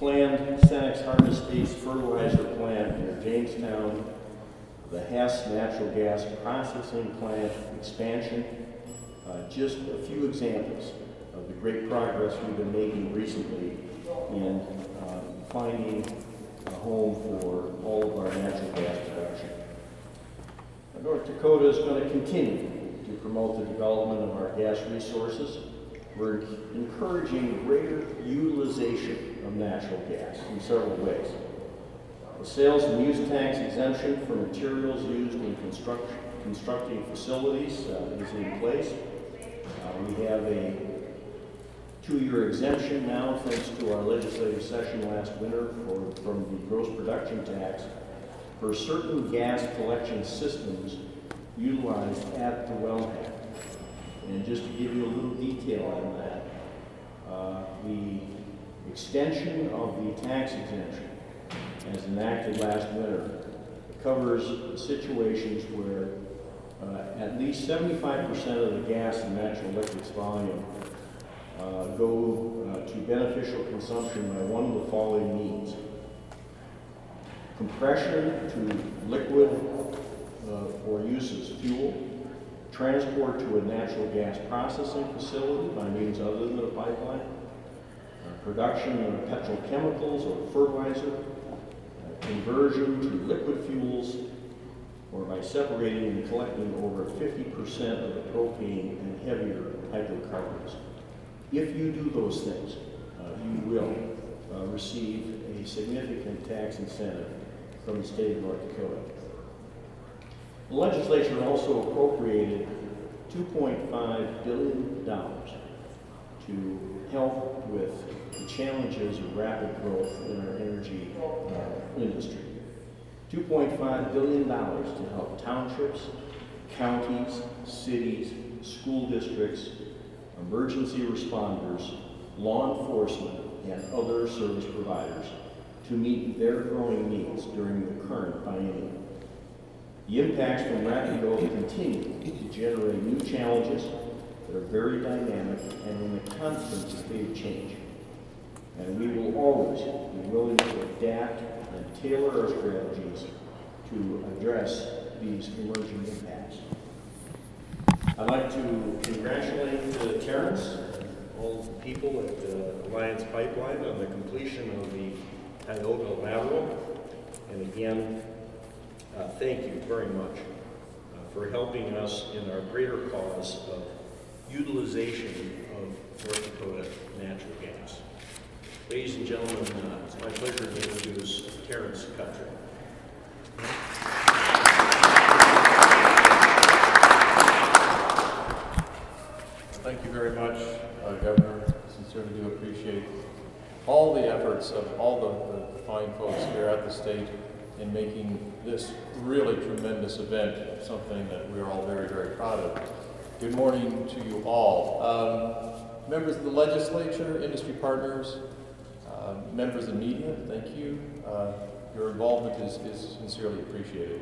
planned Cenex Harvest States fertilizer plant near Jamestown, the Hess natural gas processing plant expansion, uh, just a few examples of the great progress we've been making recently in uh, finding a home for all of our natural gas production. North Dakota is going to continue to promote the development of our gas resources. We're encouraging greater utilization of natural gas in several ways. The sales and use tax exemption for materials used in construction, constructing facilities uh, is in place. Uh, we have a two-year exemption now, thanks to our legislative session last winter for, from the gross production tax for certain gas collection systems utilized at the wellhead. And just to give you a little detail on that, uh, the extension of the tax exemption as enacted last winter covers situations where uh, at least 75% of the gas and natural liquids volume uh, go uh, to beneficial consumption by one of the following means. Compression to liquid uh, for use as fuel, transport to a natural gas processing facility by means other than a pipeline, uh, production of petrochemicals or fertilizer, uh, conversion to liquid fuels, or by separating and collecting over 50% of the propane and heavier hydrocarbons. If you do those things, uh, you will uh, receive a significant tax incentive from the state of North Dakota. The legislature also appropriated $2.5 billion to help with the challenges of rapid growth in our energy uh, industry. $2.5 billion to help townships, counties, cities, school districts, emergency responders, law enforcement, and other service providers to meet their growing needs during the current biennium. The impacts from rapid growth continue to generate new challenges that are very dynamic and in a constant state of change. And we will always be willing to adapt and tailor our strategies to address these emerging impacts. I'd like to congratulate uh, Terrance and all the people at uh, Alliance Pipeline on the completion of the Tioga lateral. And again, uh, thank you very much uh, for helping us in our greater cause of utilization of North Dakota natural gas. Ladies and gentlemen, uh, it's my pleasure to introduce Terrance Kutryk. Thank you very much, uh, Governor. Sincerely do appreciate all the efforts of all the, the fine folks here at the state in making this really tremendous event something that we're all very, very proud of. Good morning to you all. Um, members of the legislature, industry partners, uh, members of media, thank you. Uh, your involvement is, is sincerely appreciated.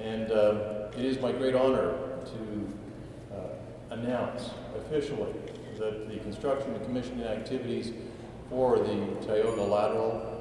And uh, it is my great honor to uh, announce officially that the construction and commissioning activities for the Tioga lateral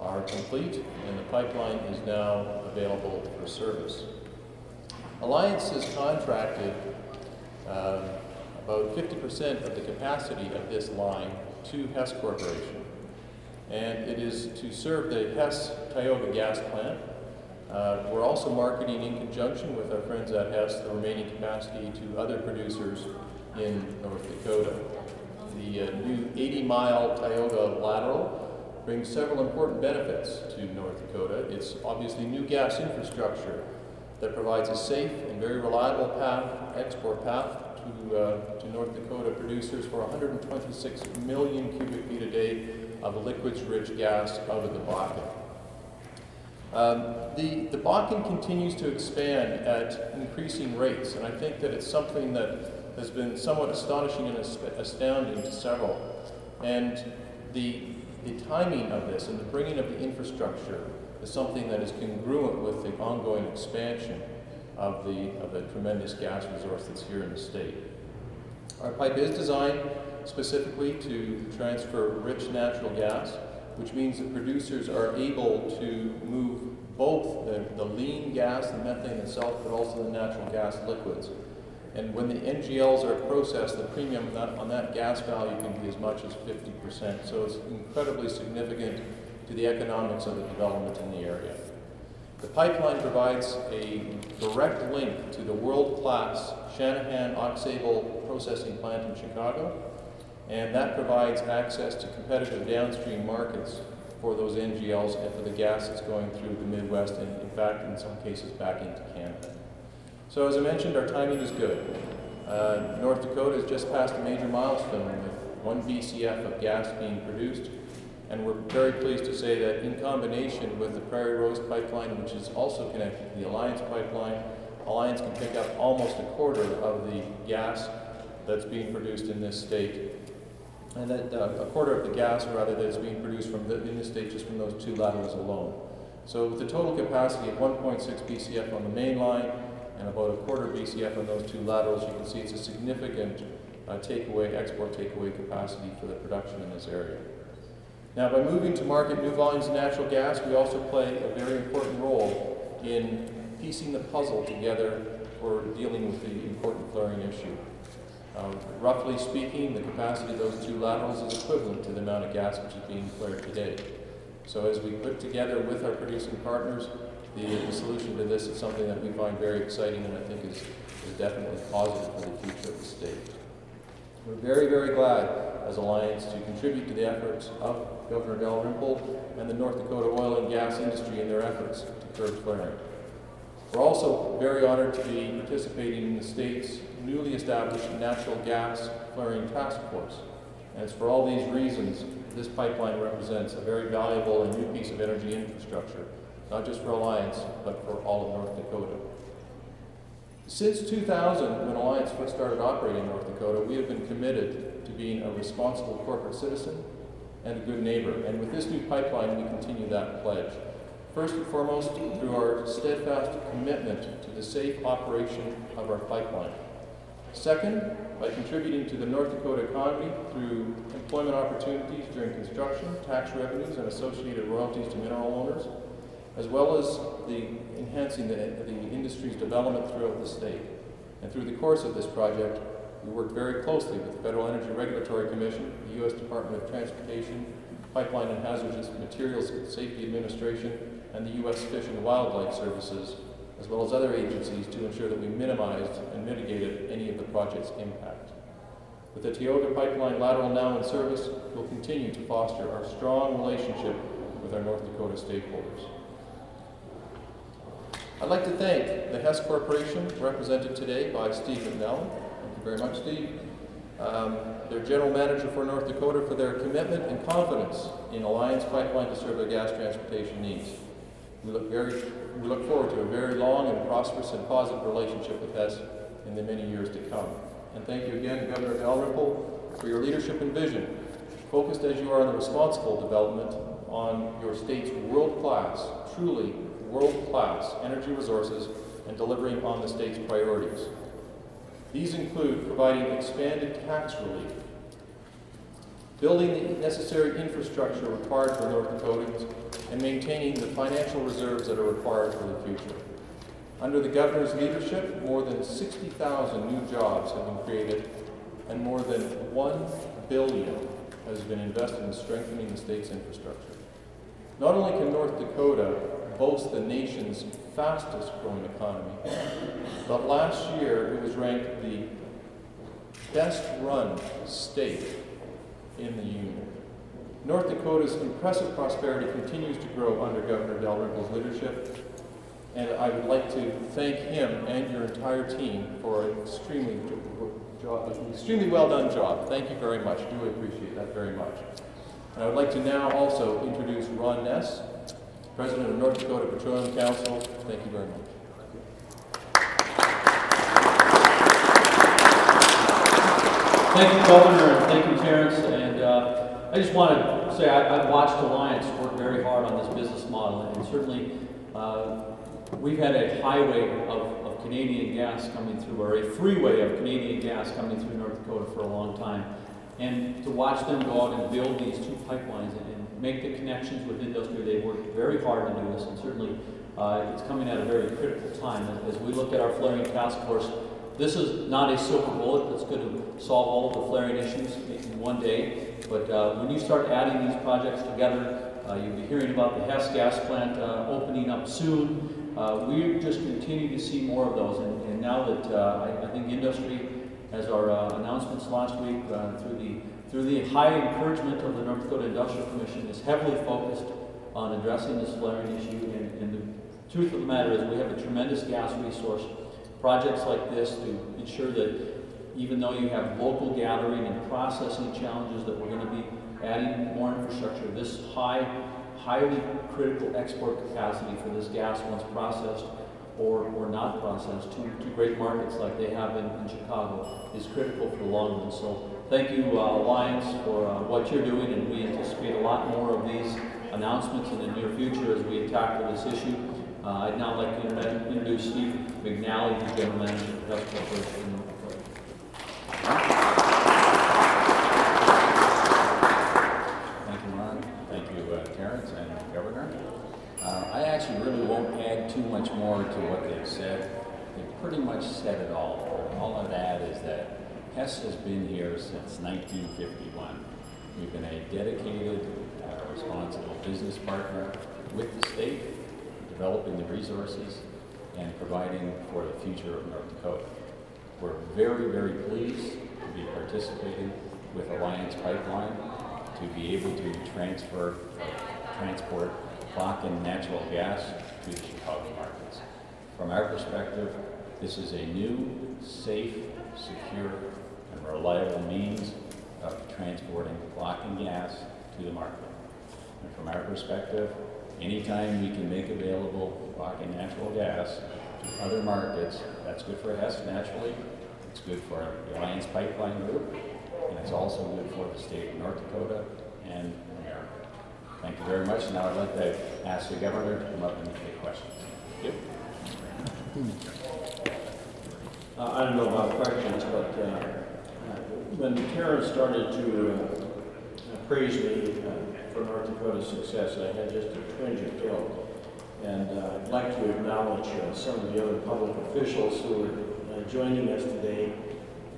are complete and the pipeline is now available for service. Alliance has contracted um, about 50% of the capacity of this line to Hess Corporation. And it is to serve the Hess Tioga gas plant. Uh, we're also marketing in conjunction with our friends at Hess the remaining capacity to other producers in North Dakota. The uh, new 80 mile Tioga lateral brings several important benefits to North Dakota. It's obviously new gas infrastructure that provides a safe and very reliable path, export path to, uh, to North Dakota producers for 126 million cubic feet a day of liquids-rich gas out of the Bakken. Um, the, the Bakken continues to expand at increasing rates, and I think that it's something that has been somewhat astonishing and astounding to several. And the, the timing of this and the bringing of the infrastructure is something that is congruent with the ongoing expansion of the, of the tremendous gas resource that's here in the state. Our pipe is designed specifically to transfer rich natural gas which means that producers are able to move both the, the lean gas, the methane itself, but also the natural gas liquids. And when the NGLs are processed, the premium on that, on that gas value can be as much as 50%. So it's incredibly significant to the economics of the development in the area. The pipeline provides a direct link to the world-class Channahon Aux Sable processing plant in Chicago, and that provides access to competitive downstream markets for those NGLs and for the gas that's going through the Midwest and, in fact, in some cases, back into Canada. So, as I mentioned, our timing is good. Uh, North Dakota has just passed a major milestone with one BCF of gas being produced, and we're very pleased to say that in combination with the Prairie Rose pipeline, which is also connected to the Alliance pipeline, Alliance can pick up almost a quarter of the gas that's being produced in this state and that uh, a quarter of the gas, rather, that is being produced from the, in the state just from those two laterals alone. So with the total capacity of 1.6 BCF on the main line and about a quarter BCF on those two laterals, you can see it's a significant uh, takeaway, export takeaway capacity for the production in this area. Now, by moving to market new volumes of natural gas, we also play a very important role in piecing the puzzle together for dealing with the important flaring issue. Um, roughly speaking, the capacity of those two laterals is equivalent to the amount of gas which is being flared today. So as we put together with our producing partners, the, the solution to this is something that we find very exciting and I think is, is definitely positive for the future of the state. We're very, very glad as Alliance to contribute to the efforts of Governor Dalrymple and the North Dakota oil and gas industry in their efforts to curb flaring. We're also very honored to be participating in the state's newly established Natural Gas Flaring Task Force. And it's for all these reasons this pipeline represents a very valuable and new piece of energy infrastructure, not just for Alliance, but for all of North Dakota. Since 2000, when Alliance first started operating in North Dakota, we have been committed to being a responsible corporate citizen and a good neighbor. And with this new pipeline, we continue that pledge. First and foremost, through our steadfast commitment to the safe operation of our pipeline. Second, by contributing to the North Dakota economy through employment opportunities during construction, tax revenues, and associated royalties to mineral owners, as well as the enhancing the, the industry's development throughout the state. And through the course of this project, we worked very closely with the Federal Energy Regulatory Commission, the U.S. Department of Transportation, Pipeline and Hazardous Materials Safety Administration, and the U.S. Fish and Wildlife Services as well as other agencies to ensure that we minimized and mitigated any of the project's impact. With the Tioga Pipeline lateral now in service, we'll continue to foster our strong relationship with our North Dakota stakeholders. I'd like to thank the Hess Corporation, represented today by Steve McNally. Thank you very much, Steve. Um, their general manager for North Dakota for their commitment and confidence in Alliance Pipeline to serve their gas transportation needs. We look very we look forward to a very long and prosperous and positive relationship with Hess in the many years to come. And thank you again, Governor Dalrymple, for your leadership and vision, focused as you are on the responsible development on your state's world-class, truly world-class energy resources and delivering on the state's priorities. These include providing expanded tax relief, building the necessary infrastructure required for North Dakotans and maintaining the financial reserves that are required for the future. Under the governor's leadership, more than 60,000 new jobs have been created and more than 1 billion has been invested in strengthening the state's infrastructure. Not only can North Dakota boast the nation's fastest growing economy, but last year it was ranked the best run state in the union. North Dakota's impressive prosperity continues to grow under Governor Dalrymple's leadership, and I would like to thank him and your entire team for an extremely, extremely well done job. Thank you very much. Do appreciate that very much. And I would like to now also introduce Ron Ness, President of North Dakota Petroleum Council. Thank you very much. Thank you, Governor, and thank you, Terrance. And uh, I just want to say I, have watched Alliance work very hard on this business model, and certainly uh, we've had a highway of, of, Canadian gas coming through, or a freeway of Canadian gas coming through North Dakota for a long time. And to watch them go out and build these two pipelines, and, and make the connections with industry. They worked very hard to do this, and certainly uh, it's coming at a very critical time. As- As we look at our flaring task force, this is not a silver bullet that's going to solve all of the flaring issues in one day. But uh, when you start adding these projects together, uh, you'll be hearing about the Hess gas plant uh, opening up soon. Uh, we just continue to see more of those, and, and now that uh, I, I think industry, as our uh, announcements last week uh, through the through the high encouragement of the North Dakota Industrial Commission, is heavily focused on addressing this flaring issue. And, and the truth of the matter is, we have a tremendous gas resource. Projects like this to ensure that even though you have local gathering and processing challenges, that we're going to be adding more infrastructure. This high, highly critical export capacity for this gas once processed or, or not processed to, to great markets like they have in, in Chicago is critical for the long run. So thank you, uh, Alliance, for uh, what you're doing, and we anticipate a lot more of these announcements in the near future as we tackle this issue. Uh, I'd now like to introduce Steve McNally, the General Manager of the Hess Corporation. in North Dakota. Thank you, Ron. Thank you, uh, Terrance and Governor. Uh, I actually really won't add too much more to what they've said. They pretty much said it all. All I'd add is that Hess has been here since 1951. We've been a dedicated, uh, responsible business partner with the state, developing the resources and providing for the future of North Dakota. We're very, very pleased to be participating with Alliance Pipeline to be able to transfer, uh, transport Bakken natural gas to the Chicago markets. From our perspective, this is a new, safe, secure, and reliable means of transporting Bakken gas to the market. And from our perspective, anytime we can make available Bakken natural gas to other markets, that's good for Hess naturally, it's good for the Alliance Pipeline Group, and it's also good for the state of North Dakota and America. Thank you very much. Now I'd like to ask the governor to come up and take questions. Thank you. I don't know about questions, but uh, uh, when Karen started to uh, praise me for North Dakota's success, I had just a twinge of guilt. And I'd like to acknowledge some of the other public officials who are joining us today.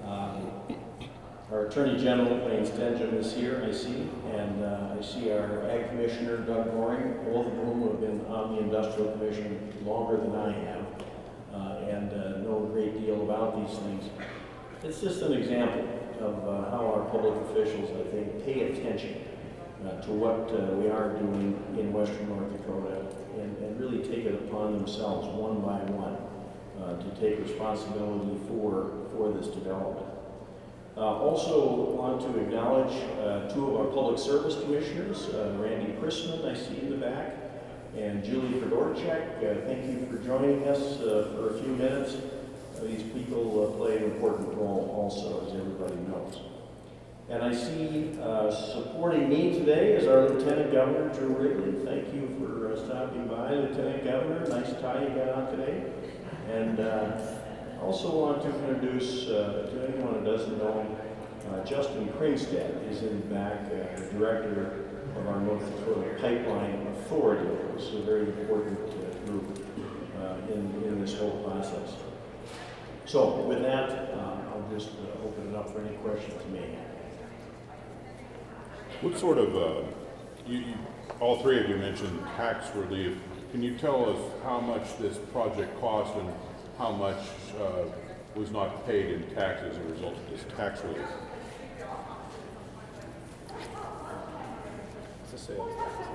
Um, Our Attorney General, Wayne Stenehjem, is here, I see, and uh, I see our Ag Commissioner, Doug Goehring, both of whom have been on the Industrial Commission longer than I have and uh, know a great deal about these things. It's just an example of uh, how our public officials, I think, pay attention uh, to what uh, we are doing in western North Dakota and, and really take it upon themselves one by one uh, to take responsibility for, for this development. Uh, Also want to acknowledge two of our public service commissioners, Randy Christmann, I see in the back, and Julie Fedorchak. Uh, Thank you for joining us uh, for a few minutes. Uh, These people uh, play an important role also, as everybody knows. And I see uh, supporting me today is our Lieutenant Governor, Drew Wrigley. Thank you for uh, stopping by, Lieutenant Governor. Nice tie you got on today. And uh, also want to introduce, to anyone who doesn't know him, Justin Kringstad is in the back, the Director of our North Dakota Pipeline Authority, which is a very important uh, group uh, in, in this whole process. So with that, uh, I'll just uh, open it up for any questions you may have. What sort of, uh, you, you, all three of you mentioned tax relief. Can you tell us how much this project cost and how much was not paid in tax as a result of this tax relief? Sales tax.